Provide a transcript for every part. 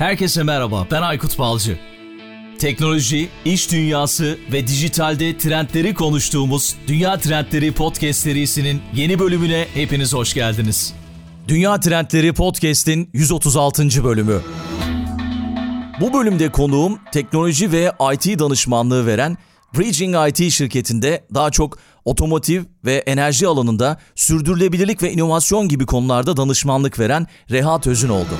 Herkese merhaba, ben Aykut Balcı. Teknoloji, iş dünyası ve dijitalde trendleri konuştuğumuz Dünya Trendleri Podcast serisinin yeni bölümüne hepiniz hoş geldiniz. Dünya Trendleri Podcast'in 136. bölümü. Bu bölümde konuğum teknoloji ve IT danışmanlığı veren Bridging IT şirketinde daha çok otomotiv ve enerji alanında sürdürülebilirlik ve inovasyon gibi konularda danışmanlık veren Rehat Özün oldu.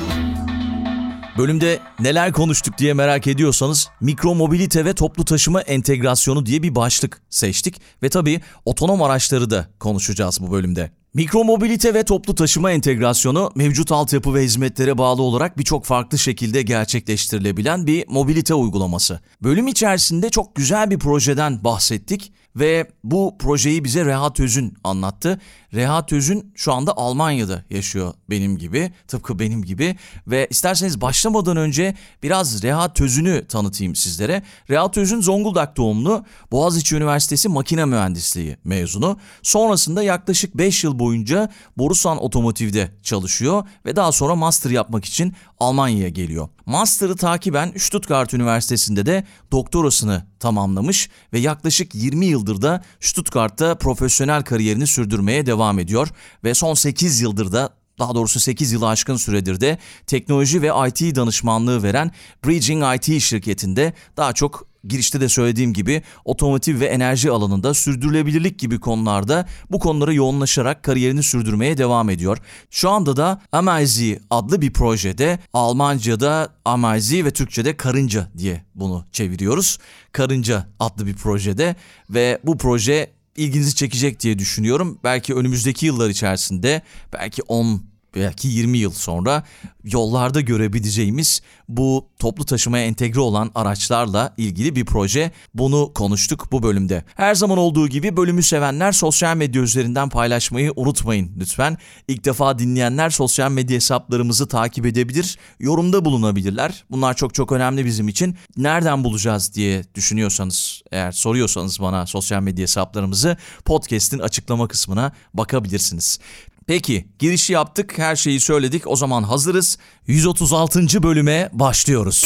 Bölümde neler konuştuk diye merak ediyorsanız mikro mobilite ve toplu taşıma entegrasyonu diye bir başlık seçtik ve tabii otonom araçları da konuşacağız bu bölümde. Mikromobilite ve toplu taşıma entegrasyonu mevcut altyapı ve hizmetlere bağlı olarak birçok farklı şekilde gerçekleştirilebilen bir mobilite uygulaması. Bölüm içerisinde çok güzel bir projeden bahsettik ve bu projeyi bize Rehat Özün anlattı. Rehat Özün şu anda Almanya'da yaşıyor benim gibi, tıpkı benim gibi ve isterseniz başlamadan önce biraz Rehat Özün'ü tanıtayım sizlere. Rehat Özün Zonguldak doğumlu, Boğaziçi Üniversitesi Makine Mühendisliği mezunu. Sonrasında yaklaşık 5 yıl boyunca Borusan Otomotiv'de çalışıyor ve daha sonra master yapmak için Almanya'ya geliyor. Master'ı takiben Stuttgart Üniversitesi'nde de doktorasını tamamlamış ve yaklaşık 20 yıldır da Stuttgart'ta profesyonel kariyerini sürdürmeye devam ediyor ve son 8 yıldır da daha doğrusu 8 yılı aşkın süredir de teknoloji ve IT danışmanlığı veren Bridging IT şirketinde daha çok girişte de söylediğim gibi otomotiv ve enerji alanında sürdürülebilirlik gibi konularda bu konulara yoğunlaşarak kariyerini sürdürmeye devam ediyor. Şu anda da Amazi adlı bir projede Almanca'da Amazi ve Türkçe'de karınca diye bunu çeviriyoruz. Karınca adlı bir projede ve bu proje ilginizi çekecek diye düşünüyorum. Belki önümüzdeki yıllar içerisinde belki 10 belki 20 yıl sonra yollarda görebileceğimiz bu toplu taşımaya entegre olan araçlarla ilgili bir proje. Bunu konuştuk bu bölümde. Her zaman olduğu gibi bölümü sevenler sosyal medya üzerinden paylaşmayı unutmayın lütfen. İlk defa dinleyenler sosyal medya hesaplarımızı takip edebilir, yorumda bulunabilirler. Bunlar çok çok önemli bizim için. Nereden bulacağız diye düşünüyorsanız, eğer soruyorsanız bana sosyal medya hesaplarımızı podcast'in açıklama kısmına bakabilirsiniz. Peki girişi yaptık, her şeyi söyledik. O zaman hazırız. 136. bölüme başlıyoruz.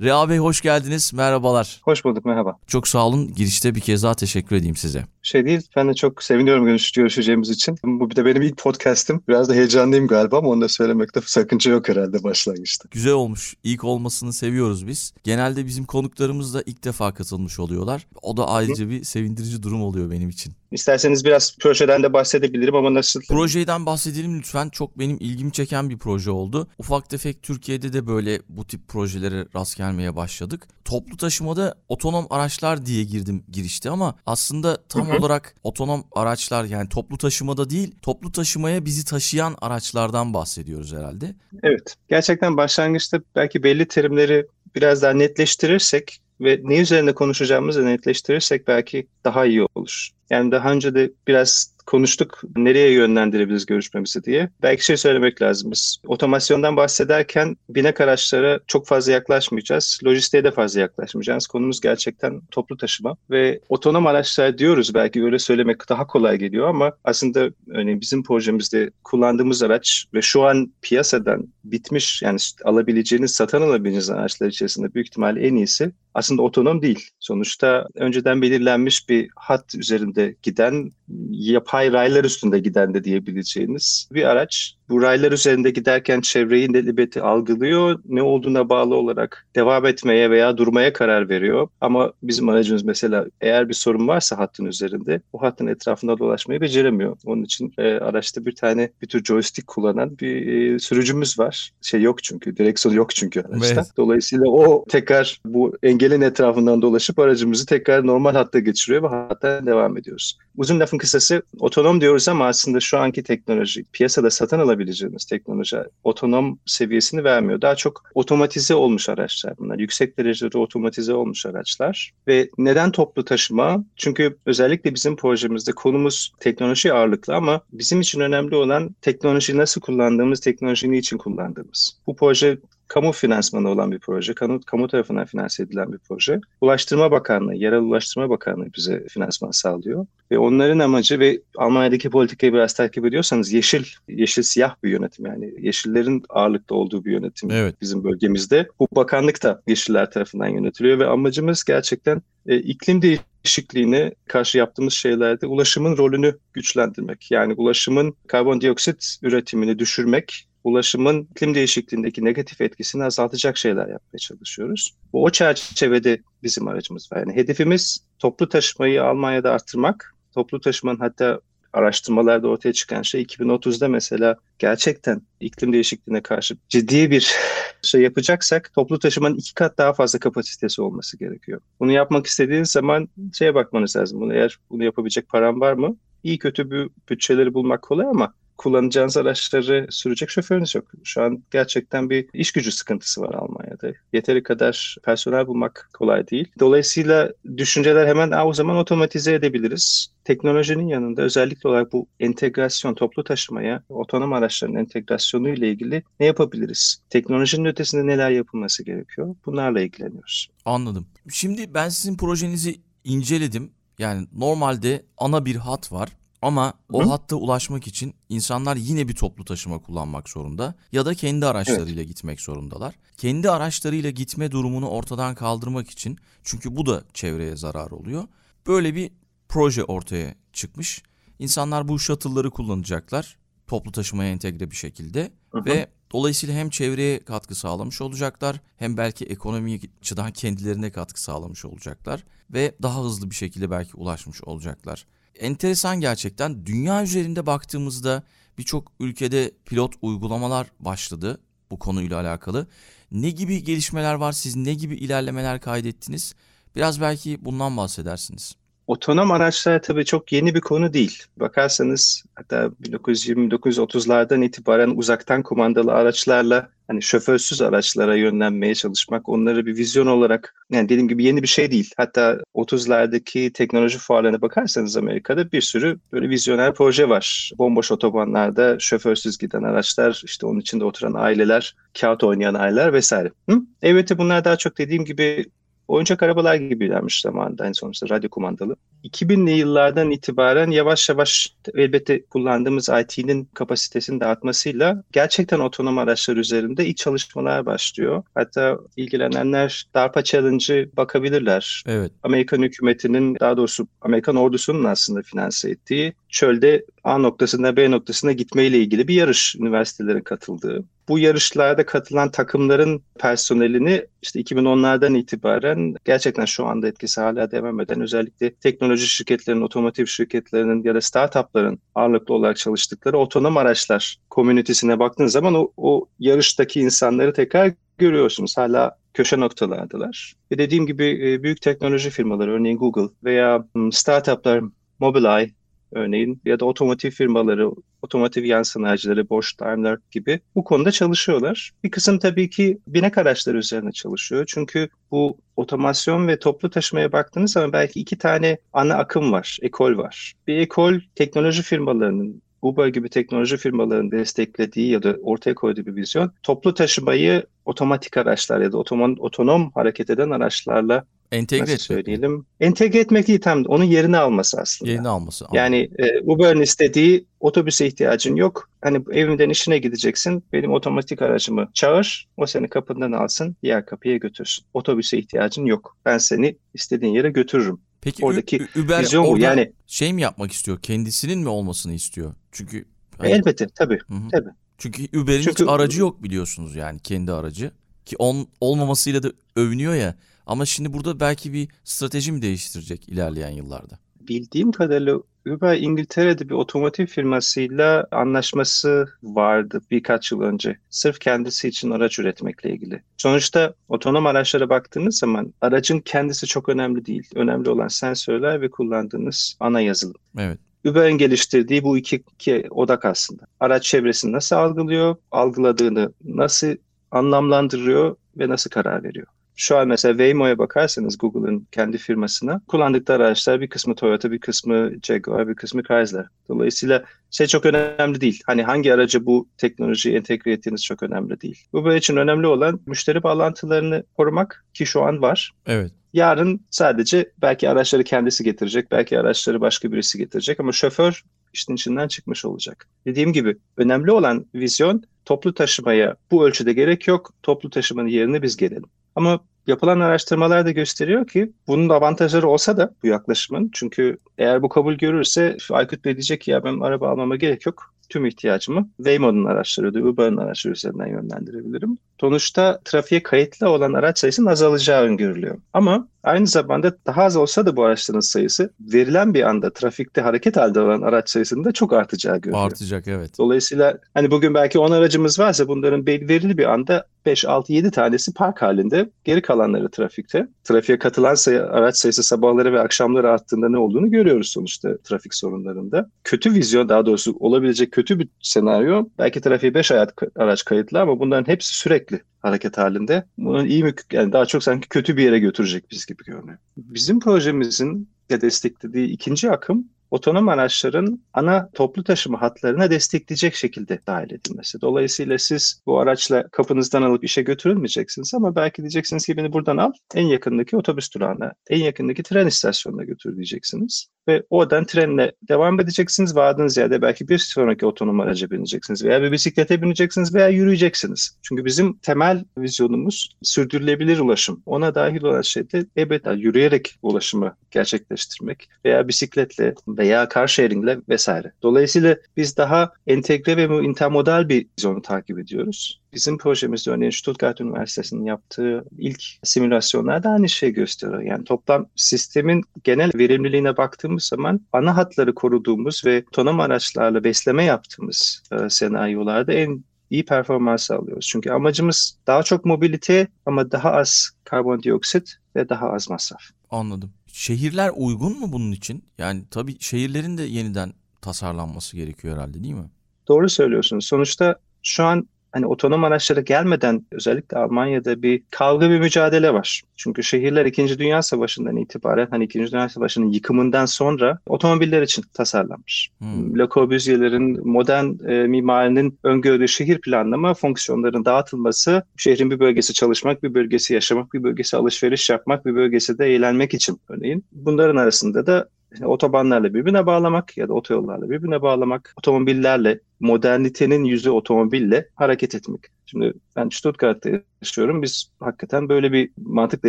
Reha Bey hoş geldiniz. Merhabalar. Hoş bulduk merhaba. Çok sağ olun. Girişte bir kez daha teşekkür edeyim size. Şey değil ben de çok seviniyorum görüş, görüşeceğimiz için. Bu bir de benim ilk podcast'im. Biraz da heyecanlıyım galiba ama onu da söylemekte sakınca yok herhalde başlangıçta. Güzel olmuş. İlk olmasını seviyoruz biz. Genelde bizim konuklarımız da ilk defa katılmış oluyorlar. O da ayrıca Hı? bir sevindirici durum oluyor benim için. İsterseniz biraz projeden de bahsedebilirim ama nasıl? Projeden bahsedelim lütfen. Çok benim ilgimi çeken bir proje oldu. Ufak tefek Türkiye'de de böyle bu tip projelere rast gelmeye başladık. Toplu taşımada otonom araçlar diye girdim girişte ama aslında tam. Olarak otonom araçlar yani toplu taşımada değil, toplu taşımaya bizi taşıyan araçlardan bahsediyoruz herhalde. Evet. Gerçekten başlangıçta belki belli terimleri biraz daha netleştirirsek ve ne üzerinde konuşacağımızı netleştirirsek belki daha iyi olur. Yani daha önce de biraz konuştuk nereye yönlendirebiliriz görüşmemizi diye. Belki şey söylemek lazım biz. Otomasyondan bahsederken binek araçlara çok fazla yaklaşmayacağız. Lojistiğe de fazla yaklaşmayacağız. Konumuz gerçekten toplu taşıma ve otonom araçlar diyoruz belki öyle söylemek daha kolay geliyor ama aslında örneğin bizim projemizde kullandığımız araç ve şu an piyasadan bitmiş yani alabileceğiniz, satın alabileceğiniz araçlar içerisinde büyük ihtimalle en iyisi aslında otonom değil. Sonuçta önceden belirlenmiş bir hat üzerinde giden, yapay raylar üstünde giden de diyebileceğiniz bir araç bu raylar üzerinde giderken çevreyi nelibeti algılıyor. Ne olduğuna bağlı olarak devam etmeye veya durmaya karar veriyor. Ama bizim aracımız mesela eğer bir sorun varsa hattın üzerinde o hattın etrafında dolaşmayı beceremiyor. Onun için e, araçta bir tane bir tür joystick kullanan bir e, sürücümüz var. Şey yok çünkü, direksiyon yok çünkü araçta. Evet. Dolayısıyla o tekrar bu engelin etrafından dolaşıp aracımızı tekrar normal hatta geçiriyor ve hatta devam ediyoruz. Uzun lafın kısası otonom diyoruz ama aslında şu anki teknoloji piyasada satın alabilir kullanabileceğimiz teknoloji otonom seviyesini vermiyor. Daha çok otomatize olmuş araçlar bunlar. Yüksek derecede otomatize olmuş araçlar. Ve neden toplu taşıma? Çünkü özellikle bizim projemizde konumuz teknoloji ağırlıklı ama bizim için önemli olan teknoloji nasıl kullandığımız, teknolojiyi için kullandığımız. Bu proje kamu finansmanı olan bir proje, kamu, kamu tarafından finanse edilen bir proje. Ulaştırma Bakanlığı, Yerel Ulaştırma Bakanlığı bize finansman sağlıyor. Ve onların amacı ve Almanya'daki politikayı biraz takip ediyorsanız yeşil, yeşil siyah bir yönetim yani yeşillerin ağırlıkta olduğu bir yönetim evet. bizim bölgemizde. Bu bakanlık da yeşiller tarafından yönetiliyor ve amacımız gerçekten e, iklim değişikliğine karşı yaptığımız şeylerde ulaşımın rolünü güçlendirmek. Yani ulaşımın karbondioksit üretimini düşürmek, ulaşımın iklim değişikliğindeki negatif etkisini azaltacak şeyler yapmaya çalışıyoruz. Bu o çerçevede bizim aracımız var. Yani hedefimiz toplu taşımayı Almanya'da arttırmak. Toplu taşımanın hatta araştırmalarda ortaya çıkan şey 2030'da mesela gerçekten iklim değişikliğine karşı ciddi bir şey yapacaksak toplu taşımanın iki kat daha fazla kapasitesi olması gerekiyor. Bunu yapmak istediğiniz zaman şeye bakmanız lazım. Bunu eğer bunu yapabilecek param var mı? İyi kötü bir bütçeleri bulmak kolay ama kullanacağınız araçları sürecek şoförünüz yok. Şu an gerçekten bir iş gücü sıkıntısı var Almanya'da. Yeteri kadar personel bulmak kolay değil. Dolayısıyla düşünceler hemen o zaman otomatize edebiliriz. Teknolojinin yanında özellikle olarak bu entegrasyon, toplu taşımaya, otonom araçların entegrasyonu ile ilgili ne yapabiliriz? Teknolojinin ötesinde neler yapılması gerekiyor? Bunlarla ilgileniyoruz. Anladım. Şimdi ben sizin projenizi inceledim. Yani normalde ana bir hat var ama o Hı? hatta ulaşmak için insanlar yine bir toplu taşıma kullanmak zorunda ya da kendi araçlarıyla evet. gitmek zorundalar. Kendi araçlarıyla gitme durumunu ortadan kaldırmak için çünkü bu da çevreye zarar oluyor. Böyle bir proje ortaya çıkmış. İnsanlar bu shuttle'ları kullanacaklar toplu taşımaya entegre bir şekilde hı hı. ve dolayısıyla hem çevreye katkı sağlamış olacaklar hem belki ekonomi açıdan kendilerine katkı sağlamış olacaklar ve daha hızlı bir şekilde belki ulaşmış olacaklar enteresan gerçekten. Dünya üzerinde baktığımızda birçok ülkede pilot uygulamalar başladı bu konuyla alakalı. Ne gibi gelişmeler var? Siz ne gibi ilerlemeler kaydettiniz? Biraz belki bundan bahsedersiniz. Otonom araçlar tabii çok yeni bir konu değil. Bakarsanız hatta 1920-1930'lardan itibaren uzaktan kumandalı araçlarla hani şoförsüz araçlara yönlenmeye çalışmak, onları bir vizyon olarak yani dediğim gibi yeni bir şey değil. Hatta 30'lardaki teknoloji fuarlarına bakarsanız Amerika'da bir sürü böyle vizyoner proje var. Bomboş otobanlarda şoförsüz giden araçlar, işte onun içinde oturan aileler, kağıt oynayan aileler vesaire. Hı? Evet bunlar daha çok dediğim gibi oyuncak arabalar gibilermiş zamanında en sonuçta radyo kumandalı. 2000'li yıllardan itibaren yavaş yavaş elbette kullandığımız IT'nin kapasitesinin de artmasıyla gerçekten otonom araçlar üzerinde ilk çalışmalar başlıyor. Hatta ilgilenenler DARPA Challenge'ı bakabilirler. Evet. Amerikan hükümetinin daha doğrusu Amerikan ordusunun aslında finanse ettiği çölde A noktasında B noktasına gitmeyle ilgili bir yarış üniversitelerin katıldığı. Bu yarışlarda katılan takımların personelini işte 2010'lardan itibaren gerçekten şu anda etkisi hala devam eden özellikle teknoloji şirketlerinin, otomotiv şirketlerinin ya da startupların ağırlıklı olarak çalıştıkları otonom araçlar komünitesine baktığınız zaman o, o yarıştaki insanları tekrar görüyorsunuz. Hala köşe noktalardılar. Ve dediğim gibi e, büyük teknoloji firmaları örneğin Google veya startuplar Mobileye örneğin ya da otomotiv firmaları, otomotiv yan sanayicileri, Bosch, Daimler gibi bu konuda çalışıyorlar. Bir kısım tabii ki binek araçları üzerine çalışıyor. Çünkü bu otomasyon ve toplu taşımaya baktığınız zaman belki iki tane ana akım var, ekol var. Bir ekol teknoloji firmalarının Uber gibi teknoloji firmalarının desteklediği ya da ortaya koyduğu bir vizyon toplu taşımayı otomatik araçlar ya da otonom, otonom hareket eden araçlarla Entegre Nasıl söyleyelim. Entegre etmek değil tam onun yerini alması aslında. Yerini alması. Anladım. Yani e, Uber'in istediği otobüse ihtiyacın yok. Hani evinden işine gideceksin. Benim otomatik aracımı çağır. O seni kapından alsın. Diğer kapıya götürsün. Otobüse ihtiyacın yok. Ben seni istediğin yere götürürüm. Peki Oradaki Uber vizyon bu. Yani şey mi yapmak istiyor? Kendisinin mi olmasını istiyor? Çünkü hani... elbette tabii. Hı-hı. Tabii. Çünkü Uber'in Çünkü... hiç aracı yok biliyorsunuz yani kendi aracı. Ki on, olmamasıyla da övünüyor ya. Ama şimdi burada belki bir strateji mi değiştirecek ilerleyen yıllarda? Bildiğim kadarıyla Uber İngiltere'de bir otomotiv firmasıyla anlaşması vardı birkaç yıl önce. Sırf kendisi için araç üretmekle ilgili. Sonuçta otonom araçlara baktığınız zaman aracın kendisi çok önemli değil. Önemli olan sensörler ve kullandığınız ana yazılım. Evet. Uber'in geliştirdiği bu iki, iki odak aslında. Araç çevresini nasıl algılıyor, algıladığını nasıl anlamlandırıyor ve nasıl karar veriyor. Şu an mesela Waymo'ya bakarsanız Google'ın kendi firmasına kullandıkları araçlar bir kısmı Toyota, bir kısmı Jaguar, bir kısmı Chrysler. Dolayısıyla şey çok önemli değil. Hani hangi aracı bu teknolojiyi entegre ettiğiniz çok önemli değil. Bu böyle için önemli olan müşteri bağlantılarını korumak ki şu an var. Evet. Yarın sadece belki araçları kendisi getirecek, belki araçları başka birisi getirecek ama şoför işin içinden çıkmış olacak. Dediğim gibi önemli olan vizyon toplu taşımaya bu ölçüde gerek yok. Toplu taşımanın yerine biz gelelim. Ama yapılan araştırmalar da gösteriyor ki bunun avantajları olsa da bu yaklaşımın çünkü eğer bu kabul görürse Aykut Bey diyecek ki ya benim araba almama gerek yok tüm ihtiyacımı Waymo'nun araçları da Uber'ın araçları üzerinden yönlendirebilirim. Sonuçta trafiğe kayıtlı olan araç sayısının azalacağı öngörülüyor. Ama aynı zamanda daha az olsa da bu araçların sayısı verilen bir anda trafikte hareket halde olan araç sayısının da çok artacağı görülüyor. Artacak evet. Dolayısıyla hani bugün belki 10 aracımız varsa bunların verili bir anda 5, 6, 7 tanesi park halinde. Geri kalanları trafikte. Trafiğe katılan sayı, araç sayısı sabahları ve akşamları arttığında ne olduğunu görüyoruz sonuçta trafik sorunlarında. Kötü vizyon daha doğrusu olabilecek kötü bir senaryo. Belki trafiğe 5 araç kayıtlı ama bunların hepsi sürekli hareket halinde. Bunun iyi mi yani daha çok sanki kötü bir yere götürecek biz gibi görünüyor. Bizim projemizin de desteklediği ikinci akım otonom araçların ana toplu taşıma hatlarına destekleyecek şekilde dahil edilmesi. Dolayısıyla siz bu araçla kapınızdan alıp işe götürülmeyeceksiniz ama belki diyeceksiniz ki beni buradan al en yakındaki otobüs durağına, en yakındaki tren istasyonuna götür diyeceksiniz. Ve oradan trenle devam edeceksiniz. Vardığınız yerde belki bir sonraki otonom araca bineceksiniz veya bir bisiklete bineceksiniz veya yürüyeceksiniz. Çünkü bizim temel vizyonumuz sürdürülebilir ulaşım. Ona dahil olan şey de elbette yürüyerek ulaşımı gerçekleştirmek veya bisikletle veya car sharingle vesaire. Dolayısıyla biz daha entegre ve intermodal bir vizyonu takip ediyoruz. Bizim projemizde örneğin Stuttgart Üniversitesi'nin yaptığı ilk simülasyonlarda aynı şey gösteriyor. Yani toplam sistemin genel verimliliğine baktığımız zaman ana hatları koruduğumuz ve otonom araçlarla besleme yaptığımız e, senaryolarda en iyi performans sağlıyoruz. Çünkü amacımız daha çok mobilite ama daha az karbondioksit ve daha az masraf. Anladım. Şehirler uygun mu bunun için? Yani tabii şehirlerin de yeniden tasarlanması gerekiyor herhalde değil mi? Doğru söylüyorsunuz. Sonuçta şu an hani otonom araçlara gelmeden özellikle Almanya'da bir kavga bir mücadele var. Çünkü şehirler 2. Dünya Savaşı'ndan itibaren hani 2. Dünya Savaşı'nın yıkımından sonra otomobiller için tasarlanmış. Hmm. Le Corbusier'lerin modern e, mimarinin öngördüğü şehir planlama fonksiyonların dağıtılması, şehrin bir bölgesi çalışmak, bir bölgesi yaşamak, bir bölgesi alışveriş yapmak, bir bölgesi de eğlenmek için örneğin. Bunların arasında da otobanlarla birbirine bağlamak ya da otoyollarla birbirine bağlamak, otomobillerle, modernitenin yüzü otomobille hareket etmek. Şimdi ben Stuttgart'ta yaşıyorum. Biz hakikaten böyle bir mantıkla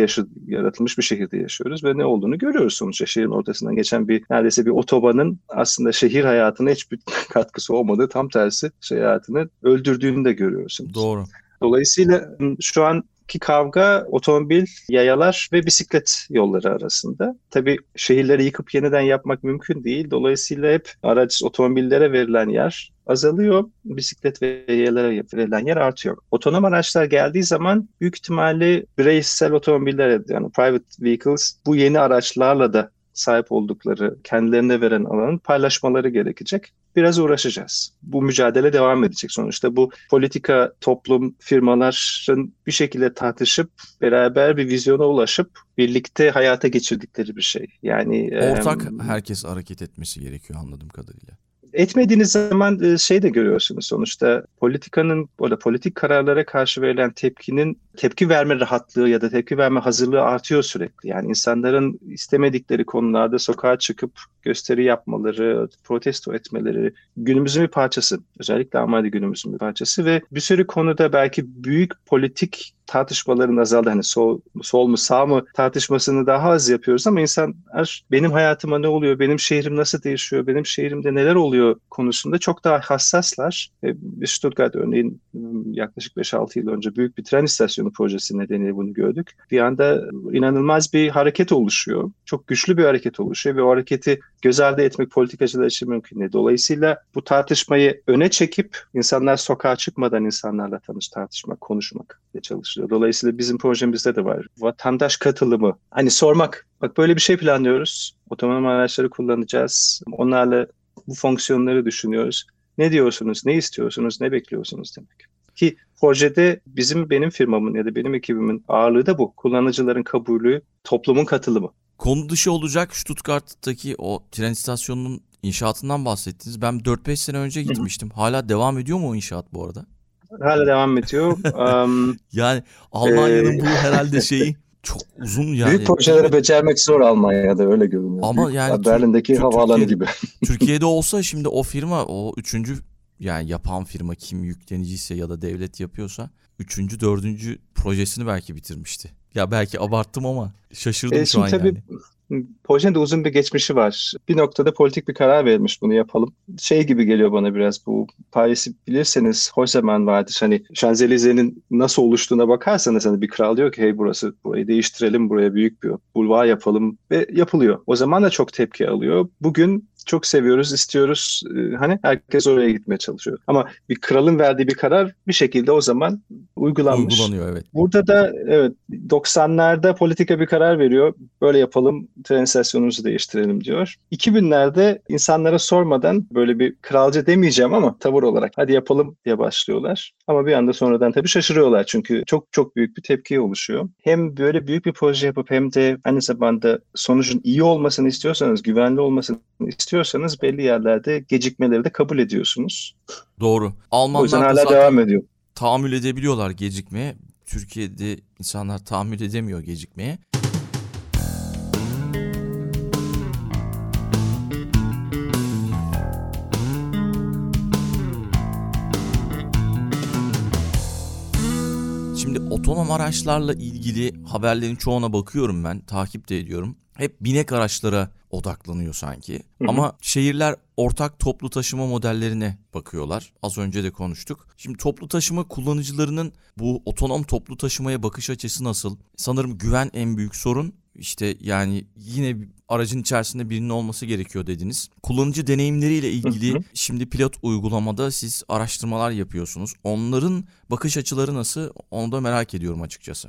yaşa, yaratılmış bir şehirde yaşıyoruz ve ne olduğunu görüyoruz sonuçta. Şehrin ortasından geçen bir neredeyse bir otobanın aslında şehir hayatına hiçbir katkısı olmadığı tam tersi şehir hayatını öldürdüğünü de görüyorsunuz. Doğru. Dolayısıyla şu an ki kavga otomobil, yayalar ve bisiklet yolları arasında. Tabii şehirleri yıkıp yeniden yapmak mümkün değil. Dolayısıyla hep araç otomobillere verilen yer azalıyor. Bisiklet ve yayalara verilen yer artıyor. Otonom araçlar geldiği zaman büyük ihtimalle bireysel otomobiller yani private vehicles bu yeni araçlarla da sahip oldukları, kendilerine veren alanın paylaşmaları gerekecek. Biraz uğraşacağız. Bu mücadele devam edecek. Sonuçta bu politika, toplum, firmaların bir şekilde tartışıp beraber bir vizyona ulaşıp birlikte hayata geçirdikleri bir şey. Yani ortak e, herkes hareket etmesi gerekiyor anladığım kadarıyla etmediğiniz zaman şey de görüyorsunuz sonuçta politikanın orada politik kararlara karşı verilen tepkinin tepki verme rahatlığı ya da tepki verme hazırlığı artıyor sürekli. Yani insanların istemedikleri konularda sokağa çıkıp gösteri yapmaları, protesto etmeleri günümüzün bir parçası. Özellikle Almanya'da günümüzün bir parçası ve bir sürü konuda belki büyük politik tartışmaların azaldı. Hani sol, sol mu sağ mı tartışmasını daha az yapıyoruz ama insanlar benim hayatıma ne oluyor, benim şehrim nasıl değişiyor, benim şehrimde neler oluyor konusunda çok daha hassaslar. Ve Stuttgart örneğin yaklaşık 5-6 yıl önce büyük bir tren istasyonu projesi nedeniyle bunu gördük. Bir anda inanılmaz bir hareket oluşuyor. Çok güçlü bir hareket oluşuyor ve o hareketi göz ardı etmek politikacılar için mümkün değil. Dolayısıyla bu tartışmayı öne çekip insanlar sokağa çıkmadan insanlarla tanış, tartışmak, konuşmak diye çalışılıyor. Dolayısıyla bizim projemizde de var. Vatandaş katılımı. Hani sormak. Bak böyle bir şey planlıyoruz. Otonom araçları kullanacağız. Onlarla bu fonksiyonları düşünüyoruz. Ne diyorsunuz, ne istiyorsunuz, ne bekliyorsunuz demek. Ki projede bizim benim firmamın ya da benim ekibimin ağırlığı da bu. Kullanıcıların kabulü, toplumun katılımı. Konu dışı olacak Stuttgart'taki o tren istasyonunun inşaatından bahsettiniz. Ben 4-5 sene önce gitmiştim. Hala devam ediyor mu o inşaat bu arada? Hala devam ediyor. um, yani Almanya'nın Ee, bu herhalde şeyi çok uzun yani. Büyük projeleri becermek zor Almanya'da öyle görünüyor. Ama Büyük- yani Berlin'deki Tür- havaalanı Türkiye'de- gibi. Türkiye'de olsa şimdi o firma o üçüncü yani yapan firma kim yükleniciyse ya da devlet yapıyorsa üçüncü dördüncü projesini belki bitirmişti. Ya belki abarttım ama şaşırdım E, şu an tabii yani. Projenin de uzun bir geçmişi var. Bir noktada politik bir karar verilmiş bunu yapalım. Şey gibi geliyor bana biraz bu Paris'i bilirseniz Haussmann vardır. Hani Şanzelize'nin nasıl oluştuğuna bakarsanız hani bir kral diyor ki hey burası burayı değiştirelim buraya büyük bir bulvar yapalım ve yapılıyor. O zaman da çok tepki alıyor. Bugün çok seviyoruz, istiyoruz. Ee, Hani herkes oraya gitmeye çalışıyor. Ama bir kralın verdiği bir karar bir şekilde o zaman uygulanmış. Uygulanıyor evet. Burada da evet 90'larda politika bir karar veriyor. Böyle yapalım, tren istasyonumuzu değiştirelim diyor. 2000'lerde insanlara sormadan böyle bir kralcı demeyeceğim ama tavır olarak hadi yapalım diye başlıyorlar. Ama bir anda sonradan tabii şaşırıyorlar çünkü çok çok büyük bir tepki oluşuyor. Hem böyle büyük bir proje yapıp hem de aynı zamanda sonucun iyi olmasını istiyorsanız, güvenli olmasını istiyorsanız belli yerlerde gecikmeleri de kabul ediyorsunuz. Doğru. O yüzden Almanlar hala devam ediyor. tahammül edebiliyorlar gecikmeye. Türkiye'de insanlar tahammül edemiyor gecikmeye. Şimdi otonom araçlarla ilgili haberlerin çoğuna bakıyorum ben, takip de ediyorum. Hep binek araçlara odaklanıyor sanki. Hı hı. Ama şehirler ortak toplu taşıma modellerine bakıyorlar. Az önce de konuştuk. Şimdi toplu taşıma kullanıcılarının bu otonom toplu taşımaya bakış açısı nasıl? Sanırım güven en büyük sorun. İşte yani yine aracın içerisinde birinin olması gerekiyor dediniz. Kullanıcı deneyimleriyle ilgili Hı hı. şimdi pilot uygulamada siz araştırmalar yapıyorsunuz. Onların bakış açıları nasıl? Onu da merak ediyorum açıkçası.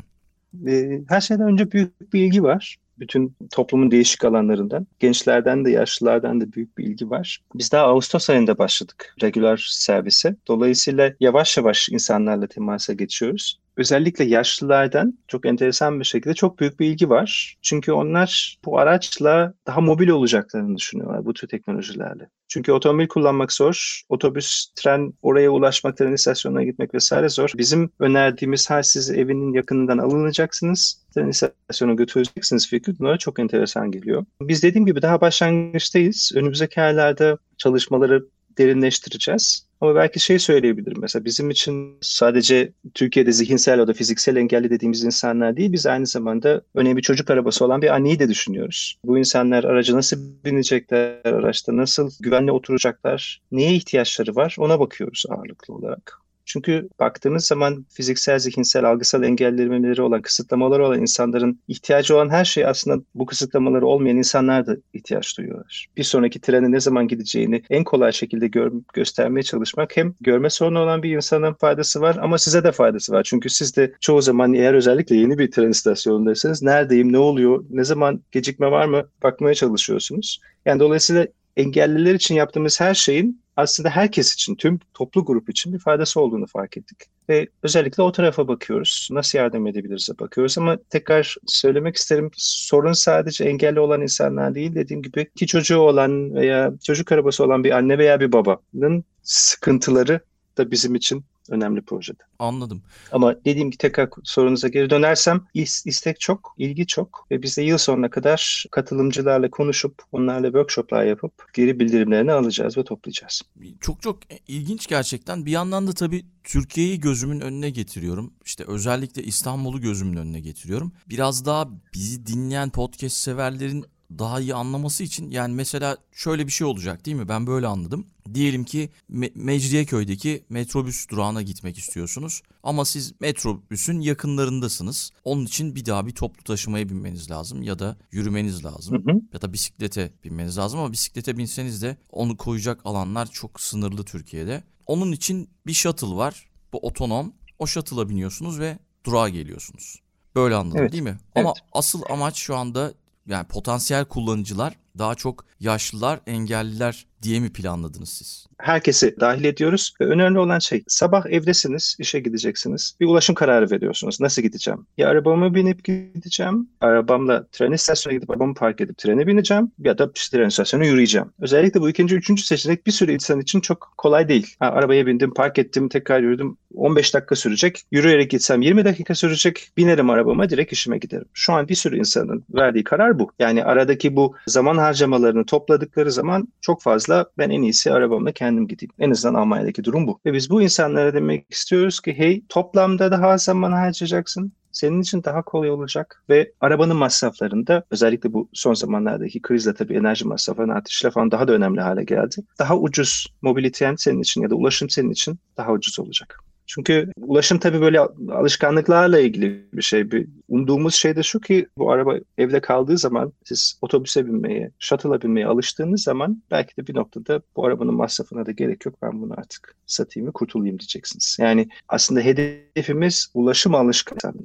E, Her şeyden önce büyük bir ilgi var. Bütün toplumun değişik alanlarından. Gençlerden de yaşlılardan da büyük bir ilgi var. Biz daha Ağustos ayında başladık regular servise. Dolayısıyla yavaş yavaş insanlarla temasa geçiyoruz. Özellikle yaşlılardan çok enteresan bir şekilde çok büyük bir ilgi var. Çünkü onlar bu araçla daha mobil olacaklarını düşünüyorlar bu tür teknolojilerle. Çünkü otomobil kullanmak zor. Otobüs, tren oraya ulaşmak, tren istasyonuna gitmek vesaire zor. Bizim önerdiğimiz her siz evinin yakınından alınacaksınız. Tren istasyonuna götüreceksiniz fikri bunlara çok enteresan geliyor. Biz dediğim gibi daha başlangıçtayız. Önümüzdeki aylarda çalışmaları derinleştireceğiz. Ama belki şey söyleyebilirim mesela bizim için sadece Türkiye'de zihinsel ya da fiziksel engelli dediğimiz insanlar değil biz aynı zamanda bir çocuk arabası olan bir anneyi de düşünüyoruz. Bu insanlar araca nasıl binecekler, araçta nasıl güvenli oturacaklar, neye ihtiyaçları var ona bakıyoruz ağırlıklı olarak. Çünkü baktığınız zaman fiziksel, zihinsel, algısal engellemeleri olan, kısıtlamaları olan insanların ihtiyacı olan her şey aslında bu kısıtlamaları olmayan insanlar da ihtiyaç duyuyorlar. Bir sonraki trenin ne zaman gideceğini en kolay şekilde gör, göstermeye çalışmak hem görme sorunu olan bir insanın faydası var ama size de faydası var. Çünkü siz de çoğu zaman eğer özellikle yeni bir tren istasyonundaysanız neredeyim, ne oluyor, ne zaman gecikme var mı bakmaya çalışıyorsunuz. Yani dolayısıyla engelliler için yaptığımız her şeyin aslında herkes için, tüm toplu grup için bir faydası olduğunu fark ettik. Ve özellikle o tarafa bakıyoruz. Nasıl yardım edebiliriz'e bakıyoruz ama tekrar söylemek isterim sorun sadece engelli olan insanlar değil. Dediğim gibi iki çocuğu olan veya çocuk arabası olan bir anne veya bir babanın sıkıntıları da bizim için önemli projede. Anladım. Ama dediğim gibi tekrar sorunuza geri dönersem is- istek çok, ilgi çok ve biz de yıl sonuna kadar katılımcılarla konuşup onlarla workshoplar yapıp geri bildirimlerini alacağız ve toplayacağız. Çok çok ilginç gerçekten. Bir yandan da tabii Türkiye'yi gözümün önüne getiriyorum. İşte özellikle İstanbul'u gözümün önüne getiriyorum. Biraz daha bizi dinleyen podcast severlerin daha iyi anlaması için yani mesela şöyle bir şey olacak değil mi? Ben böyle anladım. Diyelim ki Me- Mecidiyeköy'deki metrobüs durağına gitmek istiyorsunuz ama siz metrobüsün yakınlarındasınız. Onun için bir daha bir toplu taşımaya binmeniz lazım ya da yürümeniz lazım Hı hı. ya da bisiklete binmeniz lazım ama bisiklete binseniz de onu koyacak alanlar çok sınırlı Türkiye'de. Onun için bir shuttle var. Bu otonom. O shuttle'a biniyorsunuz ve durağa geliyorsunuz. Böyle anladım Evet, değil mi? Ama evet. asıl amaç şu anda yani potansiyel kullanıcılar daha çok yaşlılar, engelliler diye mi planladınız siz? Herkesi dahil ediyoruz önemli olan şey sabah evdesiniz, işe gideceksiniz. Bir ulaşım kararı veriyorsunuz. Nasıl gideceğim? Ya arabamı binip gideceğim, arabamla tren istasyonuna gidip arabamı park edip trene bineceğim ya da işte tren istasyonuna yürüyeceğim. Özellikle bu ikinci, üçüncü seçenek bir sürü insan için çok kolay değil. Ha, arabaya bindim, park ettim, tekrar yürüdüm. 15 dakika sürecek. Yürüyerek gitsem 20 dakika sürecek. Binerim arabama direkt işime giderim. Şu an bir sürü insanın verdiği karar bu. Yani aradaki bu zaman harcamalarını topladıkları zaman çok fazla ben en iyisi arabamla kendim gideyim. En azından Almanya'daki durum bu. Ve biz bu insanlara demek istiyoruz ki hey toplamda daha zaman harcayacaksın senin için daha kolay olacak ve arabanın masraflarında özellikle bu son zamanlardaki krizle tabii enerji masraflarının artışıyla falan daha da önemli hale geldi. Daha ucuz mobiliteyen senin için ya da ulaşım senin için daha ucuz olacak. Çünkü ulaşım tabii böyle alışkanlıklarla ilgili bir şey. Bir umduğumuz şey de şu ki bu araba evde kaldığı zaman siz otobüse binmeye, shuttle'a binmeye alıştığınız zaman belki de bir noktada bu arabanın masrafına da gerek yok. Ben bunu artık satayım ve kurtulayım diyeceksiniz. Yani aslında hedefimiz ulaşım alışkanlıklarını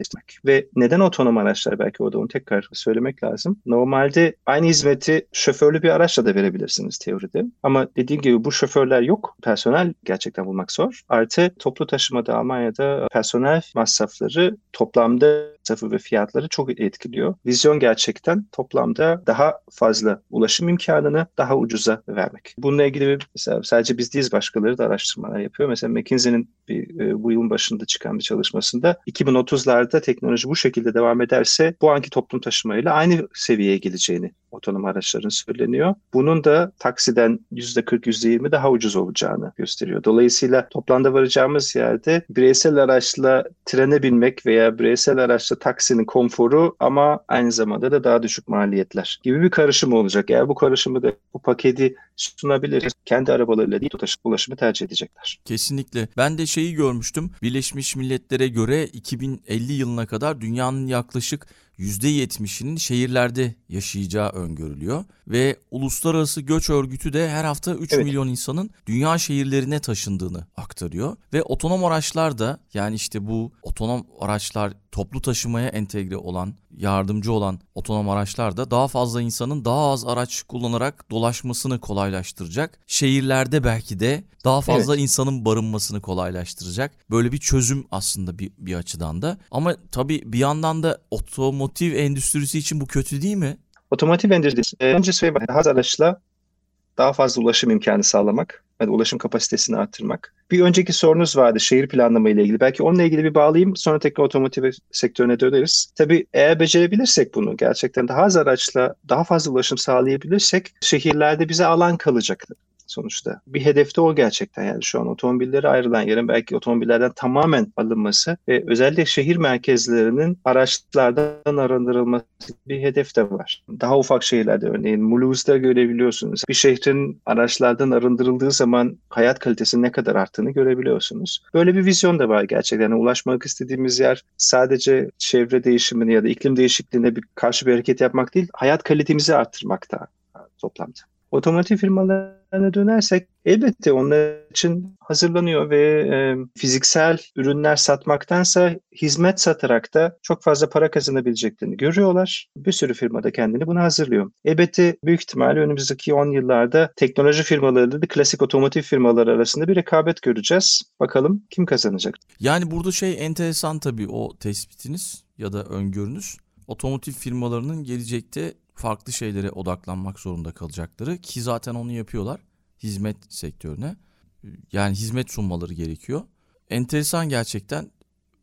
Ve neden otonom araçlar belki orada onu tekrar söylemek lazım. Normalde aynı hizmeti şoförlü bir araçla da verebilirsiniz teoride. Ama dediğim gibi bu şoförler yok. Personel gerçekten bulmak zor. Artı toplu Almanya'da personel masrafları toplamda masrafı ve fiyatları çok etkiliyor. Vizyon gerçekten toplamda daha fazla ulaşım imkanını daha ucuza vermek. Bununla ilgili mesela sadece biz değiliz başkaları da araştırmalar yapıyor. Mesela McKinsey'nin bir, e, bu yılın başında çıkan bir çalışmasında 2030'larda teknoloji bu şekilde devam ederse bu anki toplum taşımayla aynı seviyeye geleceğini otonom araçların söyleniyor. Bunun da taksiden %40, %20 daha ucuz olacağını gösteriyor. Dolayısıyla toplamda varacağımız yerde bireysel araçla trene binmek veya bireysel araçla taksinin konforu ama aynı zamanda da daha düşük maliyetler gibi bir karışım olacak. Eğer bu karışımı da bu paketi sunabiliriz. Kendi arabalarıyla değil ulaşımı tercih edecekler. Kesinlikle. Ben de şeyi görmüştüm. Birleşmiş Milletler'e göre 2050 yılına kadar dünyanın yaklaşık %70'inin şehirlerde yaşayacağı öngörülüyor ve Uluslararası Göç Örgütü de her hafta 3 evet. milyon insanın dünya şehirlerine taşındığını aktarıyor ve otonom araçlar da yani işte bu otonom araçlar toplu taşımaya entegre olan, yardımcı olan otonom araçlar da daha fazla insanın daha az araç kullanarak dolaşmasını kolaylaştıracak. Şehirlerde belki de daha fazla evet. insanın barınmasını kolaylaştıracak. Böyle bir çözüm aslında bir, bir açıdan da. Ama tabii bir yandan da otomotiv endüstrisi için bu kötü değil mi? Otomotiv endüstrisi e, önce söyleyeyim az araçla daha fazla ulaşım imkanı sağlamak, yani ulaşım kapasitesini arttırmak. Bir önceki sorunuz vardı şehir planlama ile ilgili. Belki onunla ilgili bir bağlayayım sonra tekrar otomotiv sektörüne döneriz. Tabii eğer becerebilirsek bunu gerçekten daha az araçla daha fazla ulaşım sağlayabilirsek şehirlerde bize alan kalacak sonuçta. Bir hedefte o gerçekten yani şu an otomobillere ayrılan yerin belki otomobillerden tamamen alınması ve özellikle şehir merkezlerinin araçlardan arındırılması bir hedef de var. Daha ufak şehirlerde örneğin Mulhouse'da görebiliyorsunuz. Bir şehrin araçlardan arındırıldığı zaman hayat kalitesinin ne kadar arttığını görebiliyorsunuz. Böyle bir vizyon da var gerçekten. Yani ulaşmak istediğimiz yer sadece çevre değişimini ya da iklim değişikliğine bir karşı bir hareket yapmak değil, hayat kalitemizi arttırmakta toplamda. Otomotiv firmalarına dönersek elbette onlar için hazırlanıyor ve e, fiziksel ürünler satmaktansa hizmet satarak da çok fazla para kazanabileceklerini görüyorlar. Bir sürü firma da kendini buna hazırlıyor. Elbette büyük ihtimalle önümüzdeki 10 yıllarda teknoloji firmaları da klasik otomotiv firmaları arasında bir rekabet göreceğiz. Bakalım kim kazanacak? Yani burada şey enteresan tabii o tespitiniz ya da öngörünüz. Otomotiv firmalarının gelecekte farklı şeylere odaklanmak zorunda kalacakları ki zaten onu yapıyorlar hizmet sektörüne. Yani hizmet sunmaları gerekiyor. Enteresan gerçekten